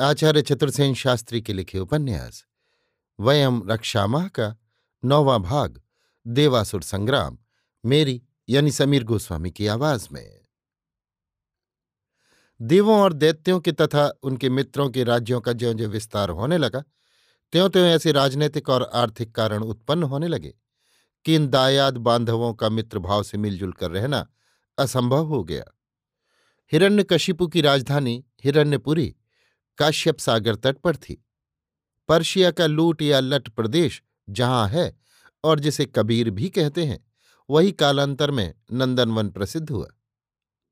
आचार्य चतुर्सेन शास्त्री के लिखे उपन्यास, वयम रक्षामाह का नौवां भाग, देवासुर संग्राम, मेरी यानी समीर गोस्वामी की आवाज़ में। देवों और दैत्यों के तथा उनके मित्रों के राज्यों का ज्यो ज्यो विस्तार होने लगा त्यों त्यों ऐसे राजनीतिक और आर्थिक कारण उत्पन्न होने लगे कि इन दायाद बांधवों का मित्र भाव से मिलजुल कर रहना असंभव हो गया। हिरण्यकशिपु की राजधानी हिरण्यपुरी काश्यप सागर तट पर थी। पर्शिया का लूट या लट प्रदेश जहाँ है और जिसे कबीर भी कहते हैं, वही कालांतर में नंदनवन प्रसिद्ध हुआ।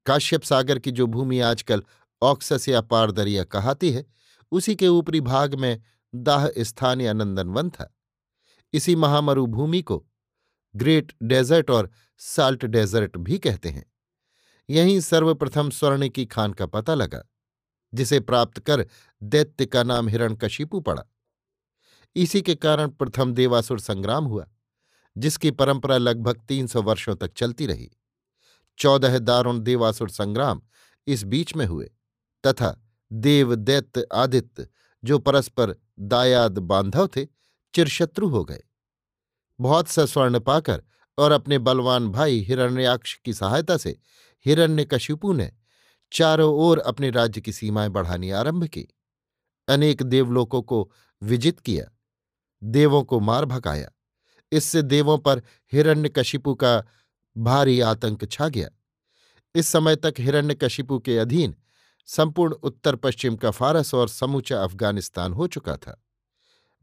काश्यप सागर की जो भूमि आजकल ऑक्सस या पारदरिया कहाती है, उसी के ऊपरी भाग में दाह स्थान या नंदनवन था। इसी महामरुभूमि को ग्रेट डेजर्ट और साल्ट डेजर्ट भी कहते हैं। यहीं सर्वप्रथम स्वर्ण की खान का पता लगा। जिसे प्राप्त कर दैत्य का नाम हिरण्यकशिपु पड़ा। इसी के कारण प्रथम देवासुर संग्राम हुआ, जिसकी परंपरा लगभग तीन सौ वर्षों तक चलती रही। चौदह दारुण देवासुर संग्राम इस बीच में हुए, तथा देव दैत्य आदित्य, जो परस्पर दायाद बांधव थे, चिरशत्रु हो गए। बहुत सा स्वर्ण पाकर और अपने बलवान भाई हिरण्याक्ष की सहायता से हिरण्यकशिपु ने चारों ओर अपने राज्य की सीमाएँ बढ़ानी आरंभ की। अनेक देवलोकों को विजित किया, देवों को मार भगाया। इससे देवों पर हिरण्यकशिपु का भारी आतंक छा गया। इस समय तक हिरण्यकशिपु के अधीन संपूर्ण उत्तर पश्चिम का फारस और समूचा अफ़गानिस्तान हो चुका था।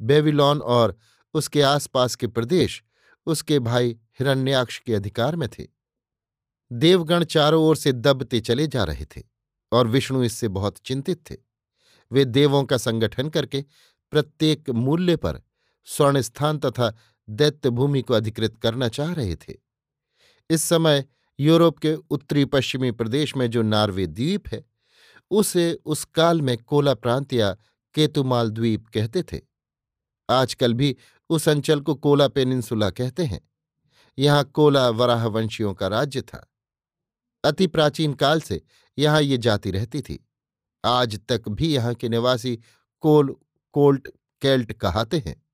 बेबीलोन और उसके आसपास के प्रदेश उसके भाई हिरण्याक्ष के अधिकार में थे। देवगण चारों ओर से दबते चले जा रहे थे और विष्णु इससे बहुत चिंतित थे। वे देवों का संगठन करके प्रत्येक मूल्य पर स्वर्ण स्थान तथा दैत्य भूमि को अधिकृत करना चाह रहे थे। इस समय यूरोप के उत्तरी पश्चिमी प्रदेश में जो नार्वे द्वीप है, उसे उस काल में कोला प्रांत या केतुमाल द्वीप कहते थे। आजकल भी उस अंचल को कोला पेनिनसुला कहते हैं। यहाँ कोला वराहवंशियों का राज्य था। अति प्राचीन काल से यहाँ ये जाति रहती थी। आज तक भी यहाँ के निवासी कोल, कोल्ट, कैल्ट कहाते हैं।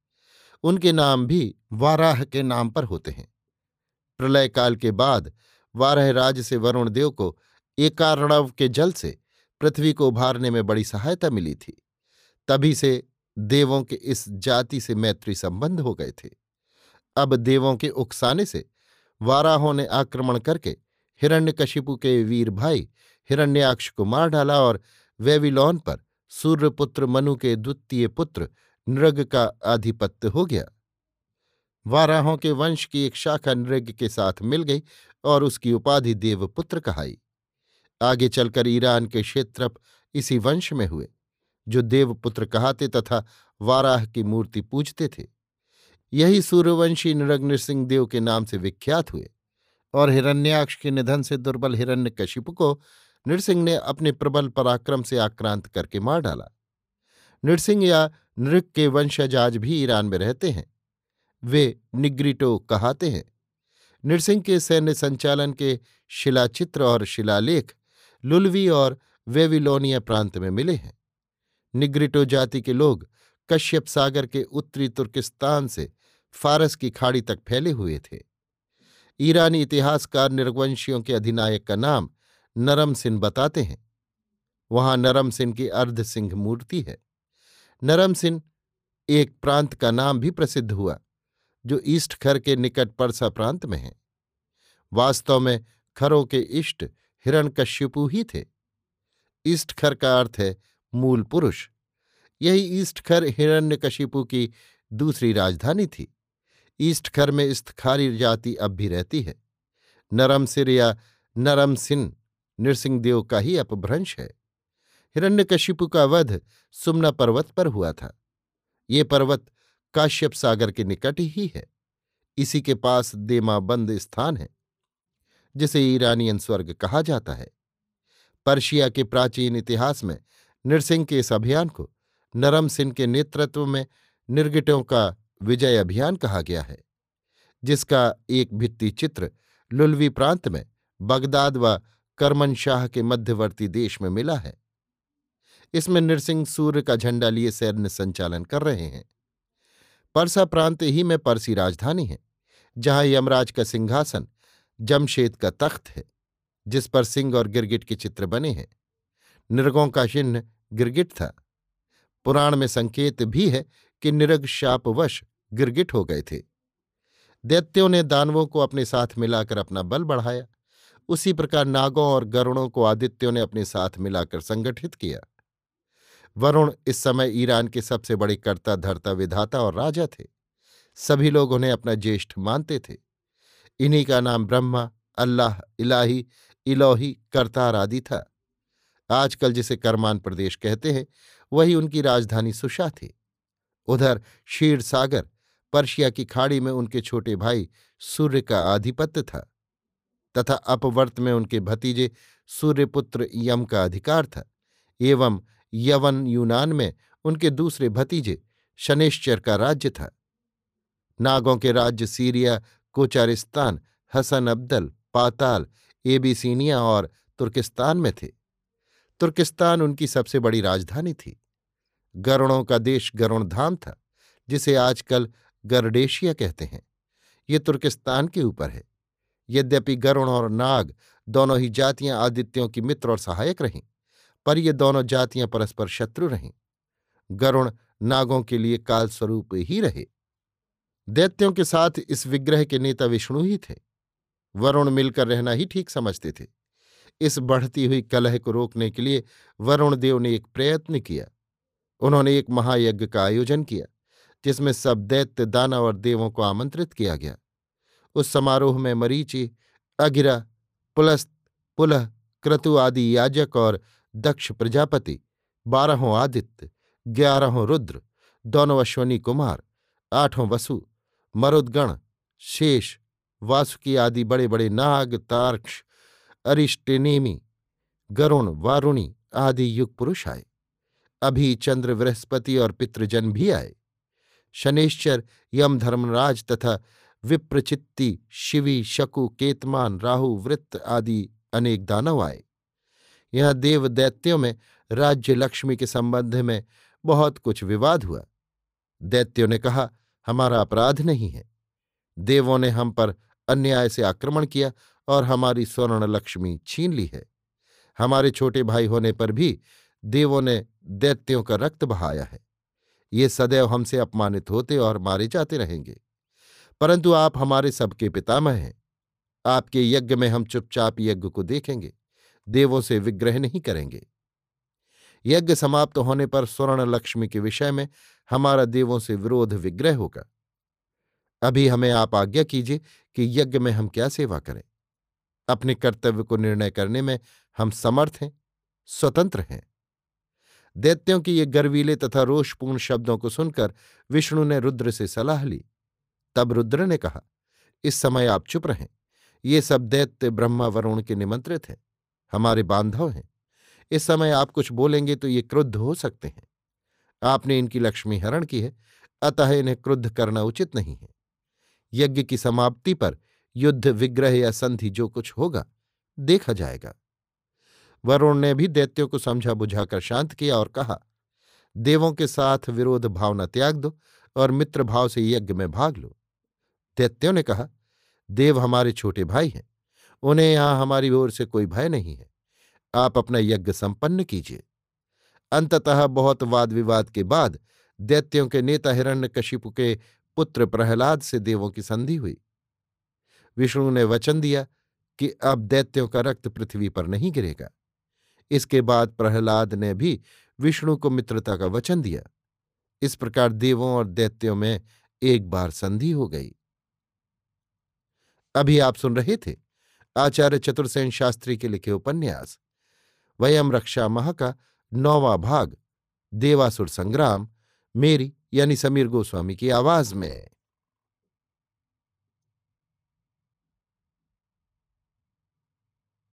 उनके नाम भी वाराह के नाम पर होते हैं। प्रलय काल के बाद वारह राज से वरुण देव को एकारणव के जल से पृथ्वी को उभारने में बड़ी सहायता मिली थी। तभी से देवों के इस जाति से मैत्री संबंध हो गए थे। अब देवों के उकसाने से वाराहों ने आक्रमण करके हिरण्यकशिपु के वीर भाई हिरण्याक्ष को मार डाला और वेविलॉन पर सूर्यपुत्र मनु के द्वितीय पुत्र नृग का आधिपत्य हो गया। वाराहों के वंश की एक शाखा नृग के साथ मिल गई और उसकी उपाधि देवपुत्र कहाई। आगे चलकर ईरान के क्षेत्रप इसी वंश में हुए, जो देवपुत्र कहाते तथा वाराह की मूर्ति पूजते थे। यही सूर्यवंशी नृग नृसिंह देव के नाम से विख्यात हुए। और हिरण्याक्ष के निधन से दुर्बल हिरण्य हिरण्यकशिपु को नृसिंह ने अपने प्रबल पराक्रम से आक्रांत करके मार डाला। नृसिंह या नृक के वंशज आज भी ईरान में रहते हैं। वे निग्रिटो कहाते हैं। नृसिंह के सैन्य संचालन के शिलाचित्र और शिलालेख लुलवी और वेविलोनिया प्रांत में मिले हैं। निग्रिटो जाति के लोग कश्यप सागर के उत्तरी तुर्किस्तान से फारस की खाड़ी तक फैले हुए थे। ईरानी इतिहासकार निर्वंशियों के अधिनायक का नाम नरम सिंह बताते हैं। वहाँ नरम सिंह की अर्ध सिंह मूर्ति है। नरम सिंह एक प्रांत का नाम भी प्रसिद्ध हुआ, जो ईस्ट खर के निकट परसा प्रांत में है। वास्तव में खरों के इष्ट हिरण्यकश्यपु ही थे। ईस्ट खर का अर्थ है मूल पुरुष। यही ईस्ट खर हिरण्यकशिपु की दूसरी राजधानी थी। ईस्ट खर में इस्तखारी जाति अब भी रहती है। नरम सिर या नरम सिन नृसिंहदेव का ही अपभ्रंश है। हिरण्यकशिपु का वध सुमना पर्वत पर हुआ था। ये पर्वत काश्यप सागर के निकट ही है। इसी के पास देमाबंद स्थान है, जिसे ईरानियन स्वर्ग कहा जाता है। पर्शिया के प्राचीन इतिहास में नृसिंह के इस अभियान को नरम सिंह के नेतृत्व में निर्गिटों का विजय अभियान कहा गया है, जिसका एक भित्ति चित्र लुलवी प्रांत में बगदाद व करमनशाह के मध्यवर्ती देश में मिला है। इसमें नृसिंह सूर्य का झंडा लिए सैन्य संचालन कर रहे हैं। परसा प्रांत ही में परसी राजधानी है, जहाँ यमराज का सिंहासन जमशेद का तख्त है, जिस पर सिंह और गिरगिट के चित्र बने हैं। निरगों का चिन्ह गिरगिट था। पुराण में संकेत भी है कि निरग शापवश गिरगिट हो गए थे। दैत्यों ने दानवों को अपने साथ मिलाकर अपना बल बढ़ाया। उसी प्रकार नागों और गरुणों को आदित्यों ने अपने साथ मिलाकर संगठित किया। वरुण इस समय ईरान के सबसे बड़े कर्ता, धर्ता, विधाता और राजा थे। सभी लोग उन्हें अपना ज्येष्ठ मानते थे। इन्हीं का नाम ब्रह्मा, अल्लाह, इलाही, इलोही, करतार आदि था। आजकल जिसे करमान प्रदेश कहते हैं, वही उनकी राजधानी सुशा थी। उधर क्षीर सागर, पर्शिया की खाड़ी में उनके छोटे भाई सूर्य का आधिपत्य था तथा अपवर्त में उनके भतीजे सूर्यपुत्र यम का अधिकार था एवं यवन यूनान में उनके दूसरे भतीजे शनेश्चर का राज्य था। नागों के राज्य सीरिया, कोचारिस्तान, हसन अब्दल, पाताल, एबीसीनिया और तुर्किस्तान में थे। तुर्किस्तान उनकी सबसे बड़ी राजधानी थी। गरुणों का देश गरुण धाम था, जिसे आजकल गरडेशिया कहते हैं। ये तुर्किस्तान के ऊपर है। यद्यपि गरुण और नाग दोनों ही जातियाँ आदित्यों की मित्र और सहायक रहीं, पर ये दोनों जातियाँ परस्पर शत्रु रहीं। गरुण नागों के लिए कालस्वरूप ही रहे। दैत्यों के साथ इस विग्रह के नेता विष्णु ही थे। वरुण मिलकर रहना ही ठीक समझते थे। इस बढ़ती हुई कलह को रोकने के लिए वरुण देव ने एक प्रयत्न किया। उन्होंने एक महायज्ञ का आयोजन किया, जिसमें सब दैत्य दाना और देवों को आमंत्रित किया गया। उस समारोह में मरीचि, अगिरा, पुलस्त, पुलह, क्रतु आदि याजक और दक्ष प्रजापति, बारहों आदित्य, ग्यारहों रुद्र, दोनों अश्वनी कुमार, आठों वसु, मरुदगण, शेष, वासुकी आदि बड़े बड़े नाग, तार्क्ष, अरिष्टेनेमी, गरुण, वारुणी आदि युग पुरुष आए। अभी चंद्र बृहस्पति और पितृजन भी आए। शनेश्चर, यम धर्मराज तथा विप्रचित्ति, शिवी, शकु, केतमान, राहु, वृत्त आदि अनेक दानव आए। यहाँ देव दैत्यों में राज्य लक्ष्मी के संबंध में बहुत कुछ विवाद हुआ। दैत्यों ने कहा, हमारा अपराध नहीं है। देवों ने हम पर अन्याय से आक्रमण किया और हमारी स्वर्ण लक्ष्मी छीन ली है। हमारे छोटे भाई होने पर भी देवों ने दैत्यों का रक्त बहाया है। ये सदैव हमसे अपमानित होते और मारे जाते रहेंगे। परंतु आप हमारे सबके पितामह हैं। आपके यज्ञ में हम चुपचाप यज्ञ को देखेंगे। देवों से विग्रह नहीं करेंगे। यज्ञ समाप्त होने पर स्वर्ण लक्ष्मी के विषय में हमारा देवों से विरोध विग्रह होगा। अभी हमें आप आज्ञा कीजिए कि यज्ञ में हम क्या सेवा करें। अपने कर्तव्य को निर्णय करने में हम समर्थ हैं, स्वतंत्र हैं। दैत्यों की ये गर्वीले तथा रोषपूर्ण शब्दों को सुनकर विष्णु ने रुद्र से सलाह ली। तब रुद्र ने कहा, इस समय आप चुप रहें। ये सब दैत्य ब्रह्मा वरुण के निमंत्रित हैं। हमारे बांधव हैं। इस समय आप कुछ बोलेंगे तो ये क्रुद्ध हो सकते हैं। आपने इनकी लक्ष्मी हरण की है, अतः इन्हें क्रुद्ध करना उचित नहीं है। यज्ञ की समाप्ति पर युद्ध, विग्रह या संधि जो कुछ होगा, देखा जाएगा। वरुण ने भी दैत्यों को समझा बुझाकर शांत किया और कहा, देवों के साथ विरोध भावना त्याग दो और मित्र भाव से यज्ञ में भाग लो। दैत्यों ने कहा, देव हमारे छोटे भाई हैं। उन्हें यहाँ हमारी ओर से कोई भय नहीं है। आप अपना यज्ञ संपन्न कीजिए। अंततः बहुत वाद विवाद के बाद दैत्यों के नेता हिरण्यकशिपु के पुत्र प्रहलाद से देवों की संधि हुई। विष्णु ने वचन दिया कि अब दैत्यों का रक्त पृथ्वी पर नहीं गिरेगा। इसके बाद प्रहलाद ने भी विष्णु को मित्रता का वचन दिया। इस प्रकार देवों और दैत्यों में एक बार संधि हो गई। अभी आप सुन रहे थे आचार्य चतुर्सेन शास्त्री के लिखे उपन्यास, वयम रक्षा मह का नौवा भाग, देवासुर संग्राम, मेरी यानी समीर गोस्वामी की आवाज़ में।